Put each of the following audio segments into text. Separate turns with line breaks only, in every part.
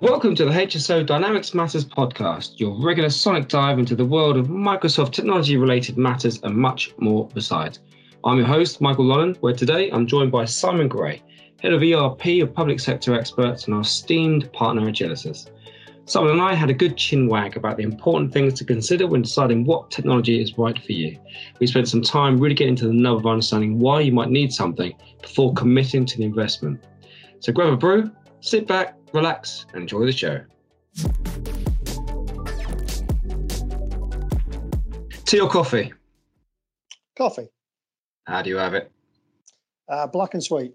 Welcome to the HSO Dynamics Matters podcast, your regular sonic dive into the world of Microsoft technology related matters and much more besides. I'm your host, Michael Lolland, where today I'm joined by Simon Gray, head of ERP of public sector experts and our esteemed partner at Genesys. Simon and I had a good chin wag about the important things to consider when deciding what technology is right for you. We spent some time really getting to the nub of understanding why you might need something before committing to the investment. So grab a brew, sit back, relax, and enjoy the show. Tea or coffee?
Coffee.
How do you have it?
Uh, black and sweet.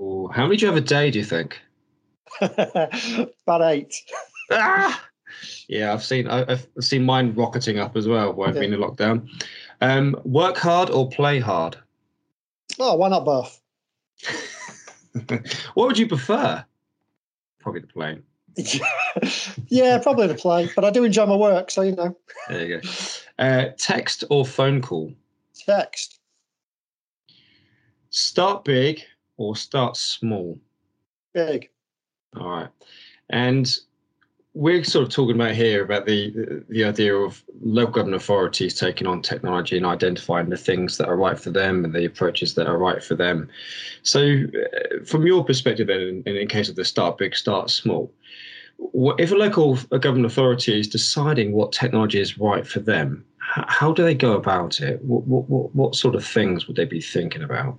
Ooh, how many do you have a day, do you think?
About eight.
ah! Yeah, I've seen I've seen mine rocketing up as well while I've yeah. been in lockdown. Um, work hard or play hard?
Oh, why not both?
what would you prefer? Probably the plane.
yeah, probably the plane. But I do enjoy my work, so you know.
There you go. Uh, text or phone call?
Text.
Start big or start small?
Big.
All right. And we're sort of talking about here about the the idea of local government authorities taking on technology and identifying the things that are right for them and the approaches that are right for them. So, uh, from your perspective, then, in, in case of the start big, start small, if a local a government authority is deciding what technology is right for them, how do they go about it? What, what, what sort of things would they be thinking about?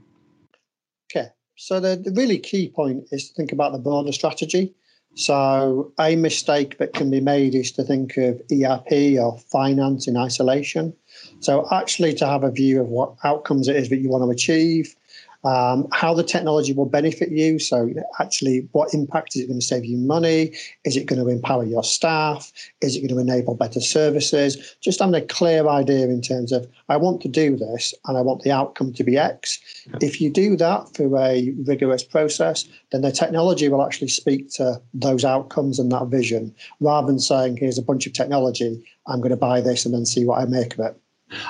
Okay, so the, the really key point is to think about the broader strategy. So, a mistake that can be made is to think of ERP or finance in isolation. So, actually, to have a view of what outcomes it is that you want to achieve, um, how the technology will benefit you. So, actually, what impact is it going to save you money? Is it going to empower your staff? Is it going to enable better services? Just having a clear idea in terms of, I want to do this and I want the outcome to be X. If you do that through a rigorous process, then the technology will actually speak to those outcomes and that vision rather than saying, here's a bunch of technology, I'm going to buy this and then see what I make of it.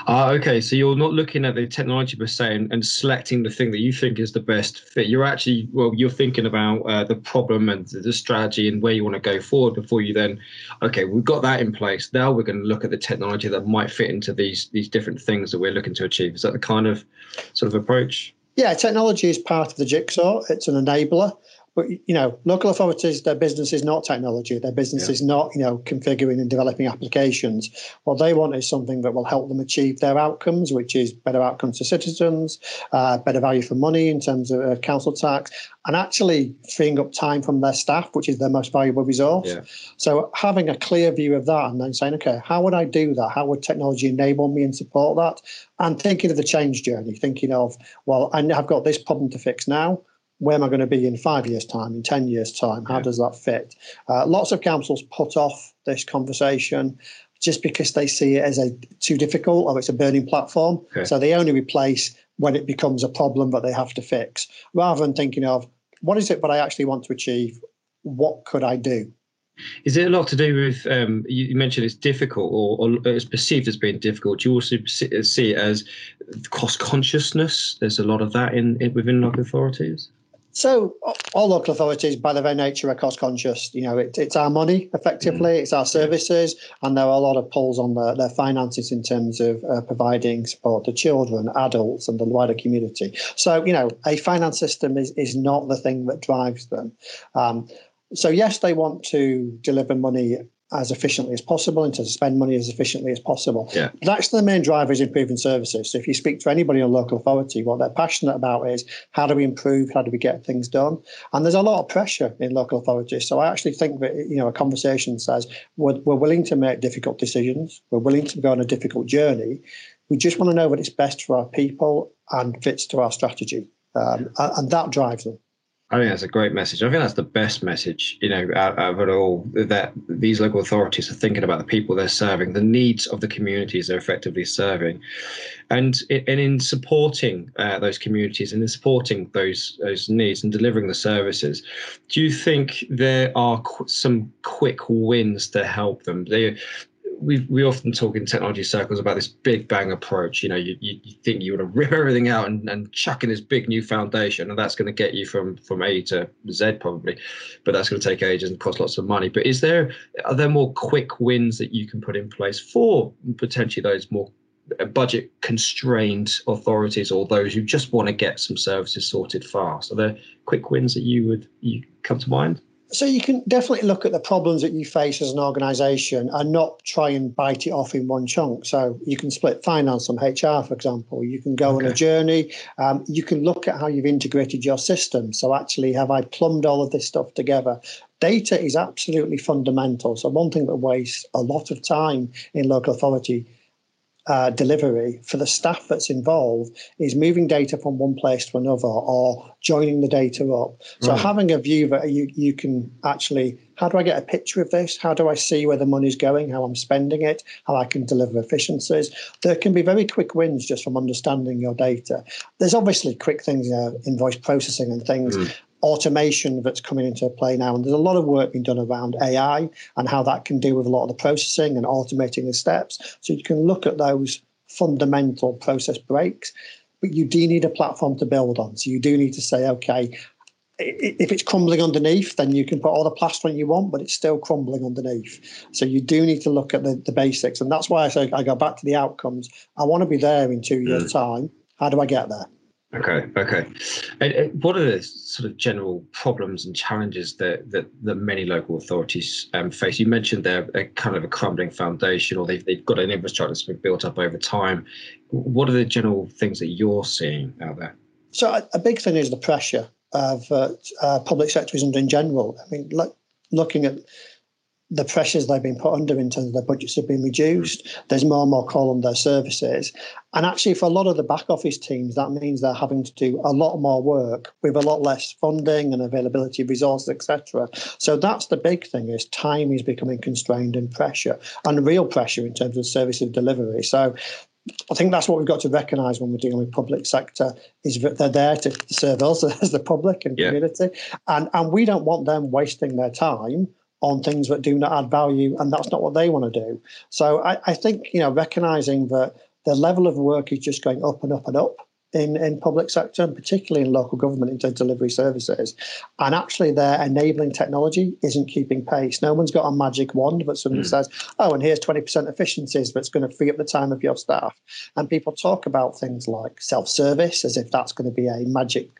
Ah, okay. So you're not looking at the technology per se and, and, selecting the thing that you think is the best fit. You're actually, well, you're thinking about uh, the problem and the strategy and where you want to go forward before you then, okay, we've got that in place. Now we're going to look at the technology that might fit into these these different things that we're looking to achieve. Is that the kind of sort of approach?
Yeah, technology is part of the jigsaw. It's an enabler. But you know, local authorities, their business is not technology. Their business yeah. is not you know configuring and developing applications. What they want is something that will help them achieve their outcomes, which is better outcomes for citizens, uh, better value for money in terms of uh, council tax, and actually freeing up time from their staff, which is their most valuable resource. Yeah. So having a clear view of that and then saying, okay, how would I do that? How would technology enable me and support that? And thinking of the change journey, thinking of, well, I've got this problem to fix now where am I going to be in five years' time, in 10 years' time? How yeah. does that fit? Uh, lots of councils put off this conversation just because they see it as a too difficult or it's a burning platform. Okay. So they only replace when it becomes a problem that they have to fix, rather than thinking of what is it that I actually want to achieve? What could I do?
Is it a lot to do with um, you mentioned it's difficult or, or, it's perceived as being difficult? Do you also see it as cost consciousness? There's a lot of that in, in within local authorities.
So all local authorities, by their very nature, are cost conscious. You know, it, it's our money, effectively, mm. it's our services, and there are a lot of pulls on their, their finances in terms of uh, providing support to children, adults, and the wider community. So, you know, a finance system is is not the thing that drives them. Um, so yes, they want to deliver money as efficiently as possible and to spend money as efficiently as possible. Yeah. But actually, the main driver is improving services. So if you speak to anybody in local authority, what they're passionate about is how do we improve, how do we get things done? And there's a lot of pressure in local authorities. So I actually think that you know a conversation says we're, we're willing to make difficult decisions, we're willing to go on a difficult journey. We just want to know what is best for our people and fits to our strategy, um, and that drives them.
I think that's a great message. I think that's the best message, you know, out, out, of it all. That these local authorities are thinking about the people they're serving, the needs of the communities they're effectively serving, and and in supporting uh, those communities and in supporting those those needs and delivering the services. Do you think there are qu- some quick wins to help them? They, we we often talk in technology circles about this big bang approach. You know, you, you, you think you want to rip everything out and, and chuck in this big new foundation, and that's going to get you from from A to Z probably, but that's going to take ages and cost lots of money. But is there are there more quick wins that you can put in place for potentially those more uh, budget constrained authorities or those who just want to get some services sorted fast? Are there quick wins that you would you come to mind?
So you can definitely look at the problems that you face as an organisation and not try and bite it off in one chunk. So you can split finance from HR, for example. You can go okay. on a journey. Um, you can look at how you've integrated your system. So actually, have I plumbed all of this stuff together? Data is absolutely fundamental. So one thing that wastes a lot of time in local authority uh, delivery for the staff that's involved is moving data from one place to another or joining the data up. So right. having a view that you, you can actually, how do I get a picture of this? How do I see where the money's going, how I'm spending it, how I can deliver efficiencies? There can be very quick wins just from understanding your data. There's obviously quick things, you know, invoice processing and things. Mm automation that's coming into play now. And there's a lot of work being done around AI and how that can do with a lot of the processing and automating the steps. So you can look at those fundamental process breaks, but you do need a platform to build on. So you do need to say, okay, if it's crumbling underneath, then you can put all the plastering you want, but it's still crumbling underneath. So you do need to look at the, the basics. And that's why I say I go back to the outcomes. I want to be there in two years' mm. time. How do I get there?
Okay, okay. And, what are the sort of general problems and challenges that that, that many local authorities um, face? You mentioned they're a kind of a crumbling foundation, or they've they've got an infrastructure that's been built up over time. What are the general things that you're seeing out there?
So a, a big thing is the pressure of uh, uh, public sectorism in general. I mean, look, looking at the pressures they've been put under in terms of their budgets have been reduced. Mm. There's more and more call on their services. And actually, for a lot of the back office teams, that means they're having to do a lot more work with a lot less funding and availability of resources, etc. So that's the big thing is time is becoming constrained and pressure and real pressure in terms of service delivery. So I think that's what we've got to recognise when we're dealing with public sector is that they're there to serve us as the public and yeah. community, and and we don't want them wasting their time on things that do not add value, and that's not what they want to do. So I, I think you know recognizing that the level of work is just going up and up and up in, in public sector, and particularly in local government into delivery services. And actually, their enabling technology isn't keeping pace. No one's got a magic wand, but somebody mm. says, oh, and here's 20% efficiencies that's going to free up the time of your staff. And people talk about things like self service as if that's going to be a magic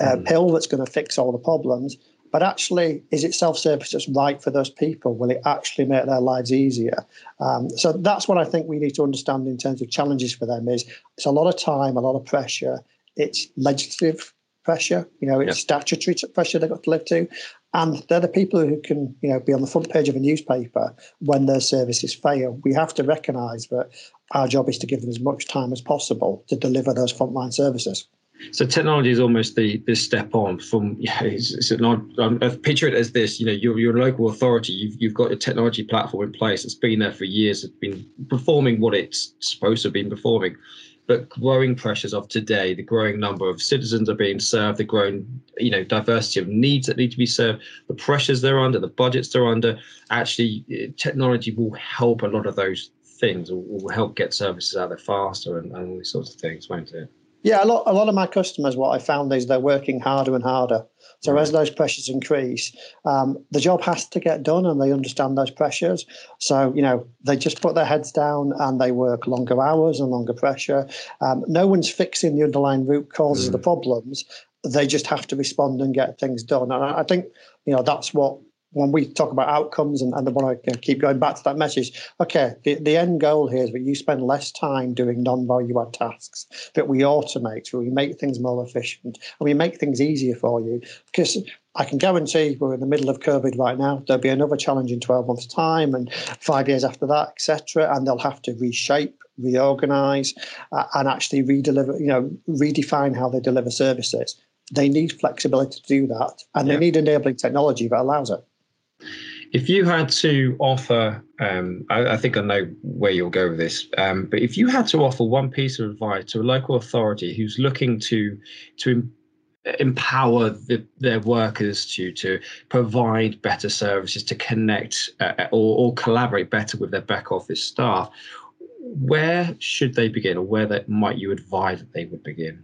uh, mm. pill that's going to fix all the problems. But actually, is it self-service that's right for those people? Will it actually make their lives easier? Um, so that's what I think we need to understand in terms of challenges for them. Is it's a lot of time, a lot of pressure. It's legislative pressure, you know, it's statutory pressure they've got to live to. And they're the people who can, you know, be on the front page of a newspaper when their services fail. We have to recognise that our job is to give them as much time as possible to deliver those frontline services.
So technology is almost the this step on from yeah. It's, it's not. Um, picture it as this. You know, you're local authority. You've you've got a technology platform in place. It's been there for years. It's been performing what it's supposed to have been performing. But growing pressures of today, the growing number of citizens are being served, the growing you know diversity of needs that need to be served, the pressures they're under, the budgets they're under. Actually, eh, technology will help a lot of those things. Will, will help get services out there faster and, and all these sorts of things, won't it?
Yeah, a lot, a lot of my customers, what I found is they're working harder and harder. So as those pressures increase, um, the job has to get done, and they understand those pressures. So you know they just put their heads down and they work longer hours and longer pressure. Um, no one's fixing the underlying root causes mm. of the mm. problems. They just have to respond and get things done. And I, I think you know that's what when we talk about outcomes and, and I want to keep going back to that message, okay, the, the end goal here is that you spend less time doing non-value add tasks, that we automate, that we make things more efficient, and we make things easier for you. Because I can guarantee we're in the middle of COVID right now. There'll be another challenge in 12 months' time and five years after that, etc. And they'll have to reshape, reorganize, uh, and actually redeliver, you know, redefine how they deliver services. They need flexibility to do that, and yeah. they need enabling technology that allows it.
If you had to offer, um, I, I, think I know where you'll go with this, um, but if you had to offer one piece of advice to a local authority who's looking to to empower the, their workers to to provide better services to connect uh, or, or collaborate better with their back office staff where should they begin or where might you advise that they would begin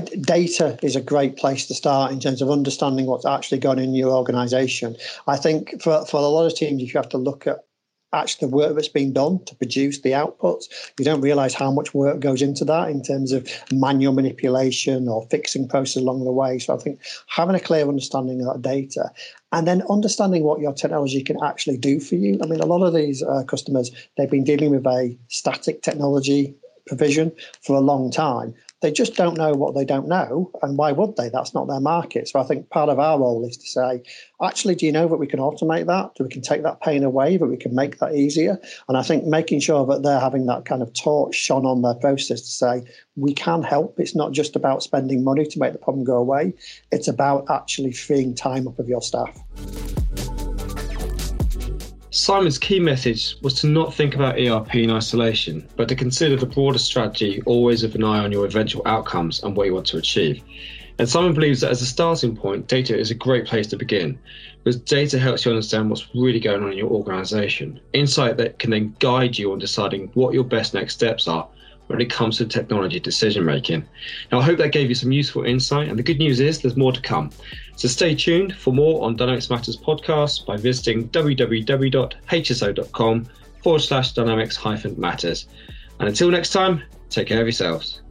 data is a great place to start in terms of understanding what's actually going in your organization. I think for, for a lot of teams, if you have to look at actually the work that's been done to produce the outputs. You don't realize how much work goes into that in terms of manual manipulation or fixing processes along the way. So I think having a clear understanding of that data and then understanding what your technology can actually do for you. I mean, a lot of these uh, customers, they've been dealing with a static technology provision for a long time. They just don't know what they don't know, and why would they? That's not their market. So I think part of our role is to say, actually, do you know that we can automate that? Do we can take that pain away? That we can make that easier? And I think making sure that they're having that kind of torch shone on their process to say we can help. It's not just about spending money to make the problem go away. It's about actually freeing time up of your staff.
Simon's key message was to not think about ERP in isolation, but to consider the broader strategy, always with an eye on your eventual outcomes and what you want to achieve. And Simon believes that as a starting point, data is a great place to begin because data helps you understand what's really going on in your organization. Insight that can then guide you on deciding what your best next steps are when it comes to technology decision making. Now, I hope that gave you some useful insight, and the good news is there's more to come. So stay tuned for more on Dynamics Matters podcast by visiting www.hso.com forward slash dynamics hyphen matters. And until next time, take care of yourselves.